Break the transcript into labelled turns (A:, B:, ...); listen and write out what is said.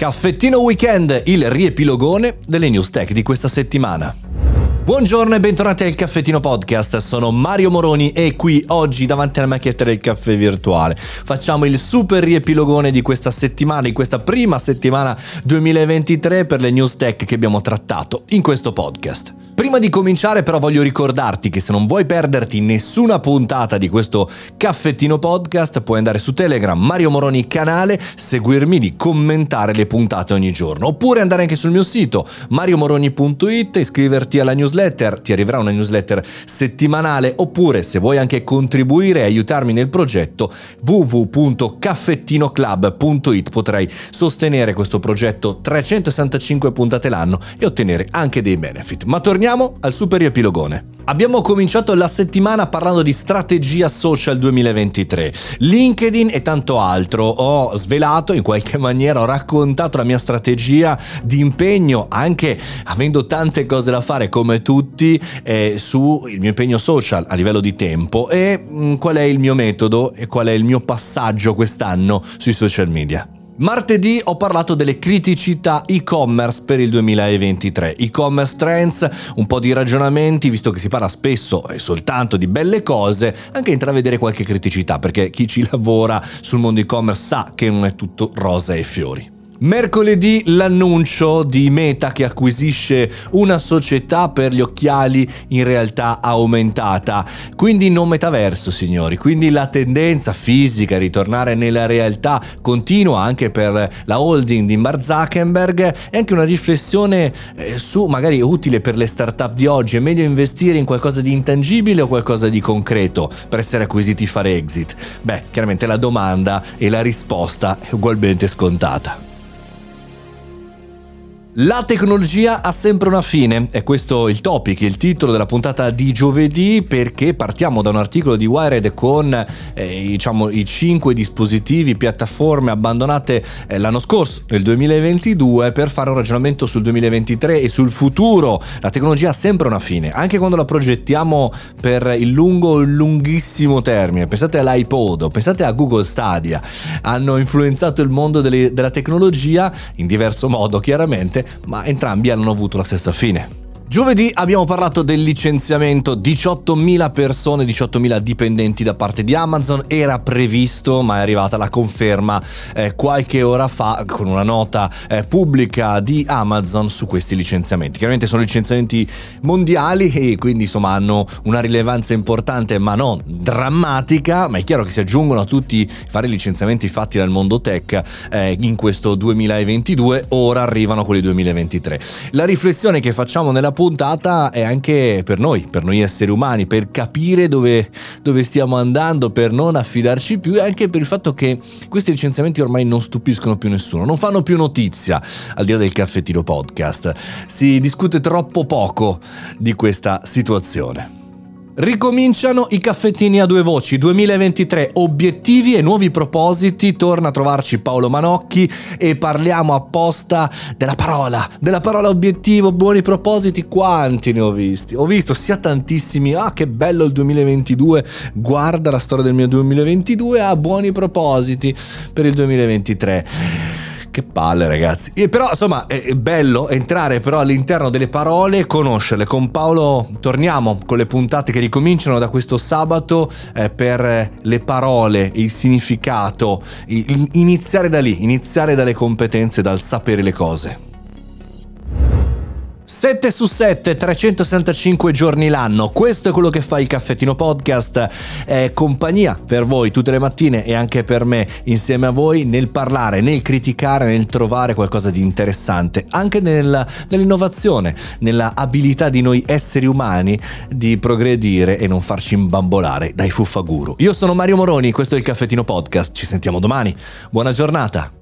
A: Caffettino Weekend, il riepilogone delle news tech di questa settimana. Buongiorno e bentornati al Caffettino Podcast, sono Mario Moroni e qui oggi davanti alla macchietta del caffè virtuale facciamo il super riepilogone di questa settimana, di questa prima settimana 2023 per le news tech che abbiamo trattato in questo podcast. Prima di cominciare però voglio ricordarti che se non vuoi perderti nessuna puntata di questo caffettino podcast puoi andare su Telegram Mario Moroni canale, seguirmi di commentare le puntate ogni giorno. Oppure andare anche sul mio sito mariomoroni.it, iscriverti alla newsletter, ti arriverà una newsletter settimanale. Oppure se vuoi anche contribuire e aiutarmi nel progetto www.caffettinoclub.it potrai sostenere questo progetto 365 puntate l'anno e ottenere anche dei benefit. Ma torniamo Torniamo al super riepilogone. Abbiamo cominciato la settimana parlando di strategia social 2023, LinkedIn e tanto altro. Ho svelato in qualche maniera, ho raccontato la mia strategia di impegno, anche avendo tante cose da fare come tutti, eh, sul mio impegno social a livello di tempo e mh, mm, qual è il mio metodo e qual è il mio passaggio quest'anno sui social media. Martedì ho parlato delle criticità e-commerce per il 2023, e-commerce trends, un po' di ragionamenti, visto che si parla spesso e soltanto di belle cose, anche intravedere qualche criticità, perché chi ci lavora sul mondo e-commerce sa che non è tutto rosa e fiori. Mercoledì l'annuncio di Meta che acquisisce una società per gli occhiali in realtà aumentata, quindi non metaverso signori, quindi la tendenza fisica a ritornare nella realtà continua anche per la holding di Mark Zuckerberg. E anche una riflessione eh, su magari utile per le startup di oggi, è meglio investire in qualcosa di intangibile o qualcosa di concreto? Per essere acquisiti e fare exit? Beh, chiaramente la domanda e la risposta è ugualmente scontata. La tecnologia ha sempre una fine, è questo il topic, il titolo della puntata di giovedì perché partiamo da un articolo di Wired con eh, diciamo, i 5 dispositivi, piattaforme abbandonate eh, l'anno scorso, nel 2022, per fare un ragionamento sul 2023 e sul futuro. La tecnologia ha sempre una fine, anche quando la progettiamo per il lungo o lunghissimo termine. Pensate all'iPod, pensate a Google Stadia, hanno influenzato il mondo delle, della tecnologia in diverso modo chiaramente ma entrambi hanno avuto la stessa fine. Giovedì abbiamo parlato del licenziamento 18.000 persone, 18.000 dipendenti da parte di Amazon, era previsto ma è arrivata la conferma eh, qualche ora fa con una nota eh, pubblica di Amazon su questi licenziamenti. Chiaramente sono licenziamenti mondiali e quindi insomma hanno una rilevanza importante ma non drammatica, ma è chiaro che si aggiungono a tutti i vari licenziamenti fatti dal mondo tech eh, in questo 2022, ora arrivano quelli 2023. La riflessione che facciamo nella puntata è anche per noi, per noi esseri umani, per capire dove, dove stiamo andando, per non affidarci più e anche per il fatto che questi licenziamenti ormai non stupiscono più nessuno, non fanno più notizia al di là del caffettino podcast. Si discute troppo poco di questa situazione. Ricominciano i caffettini a due voci 2023, obiettivi e nuovi propositi. Torna a trovarci Paolo Manocchi e parliamo apposta della parola, della parola obiettivo, buoni propositi. Quanti ne ho visti? Ho visto sia tantissimi, ah che bello il 2022, guarda la storia del mio 2022, ah buoni propositi per il 2023. Che palle ragazzi. E però insomma è bello entrare però all'interno delle parole e conoscerle. Con Paolo torniamo con le puntate che ricominciano da questo sabato eh, per le parole, il significato, iniziare da lì, iniziare dalle competenze, dal sapere le cose. 7 su 7, 365 giorni l'anno, questo è quello che fa il caffettino podcast, è compagnia per voi tutte le mattine e anche per me insieme a voi nel parlare, nel criticare, nel trovare qualcosa di interessante, anche nel, nell'innovazione, nella abilità di noi esseri umani di progredire e non farci imbambolare dai fuffaguru. Io sono Mario Moroni, questo è il caffettino podcast, ci sentiamo domani, buona giornata!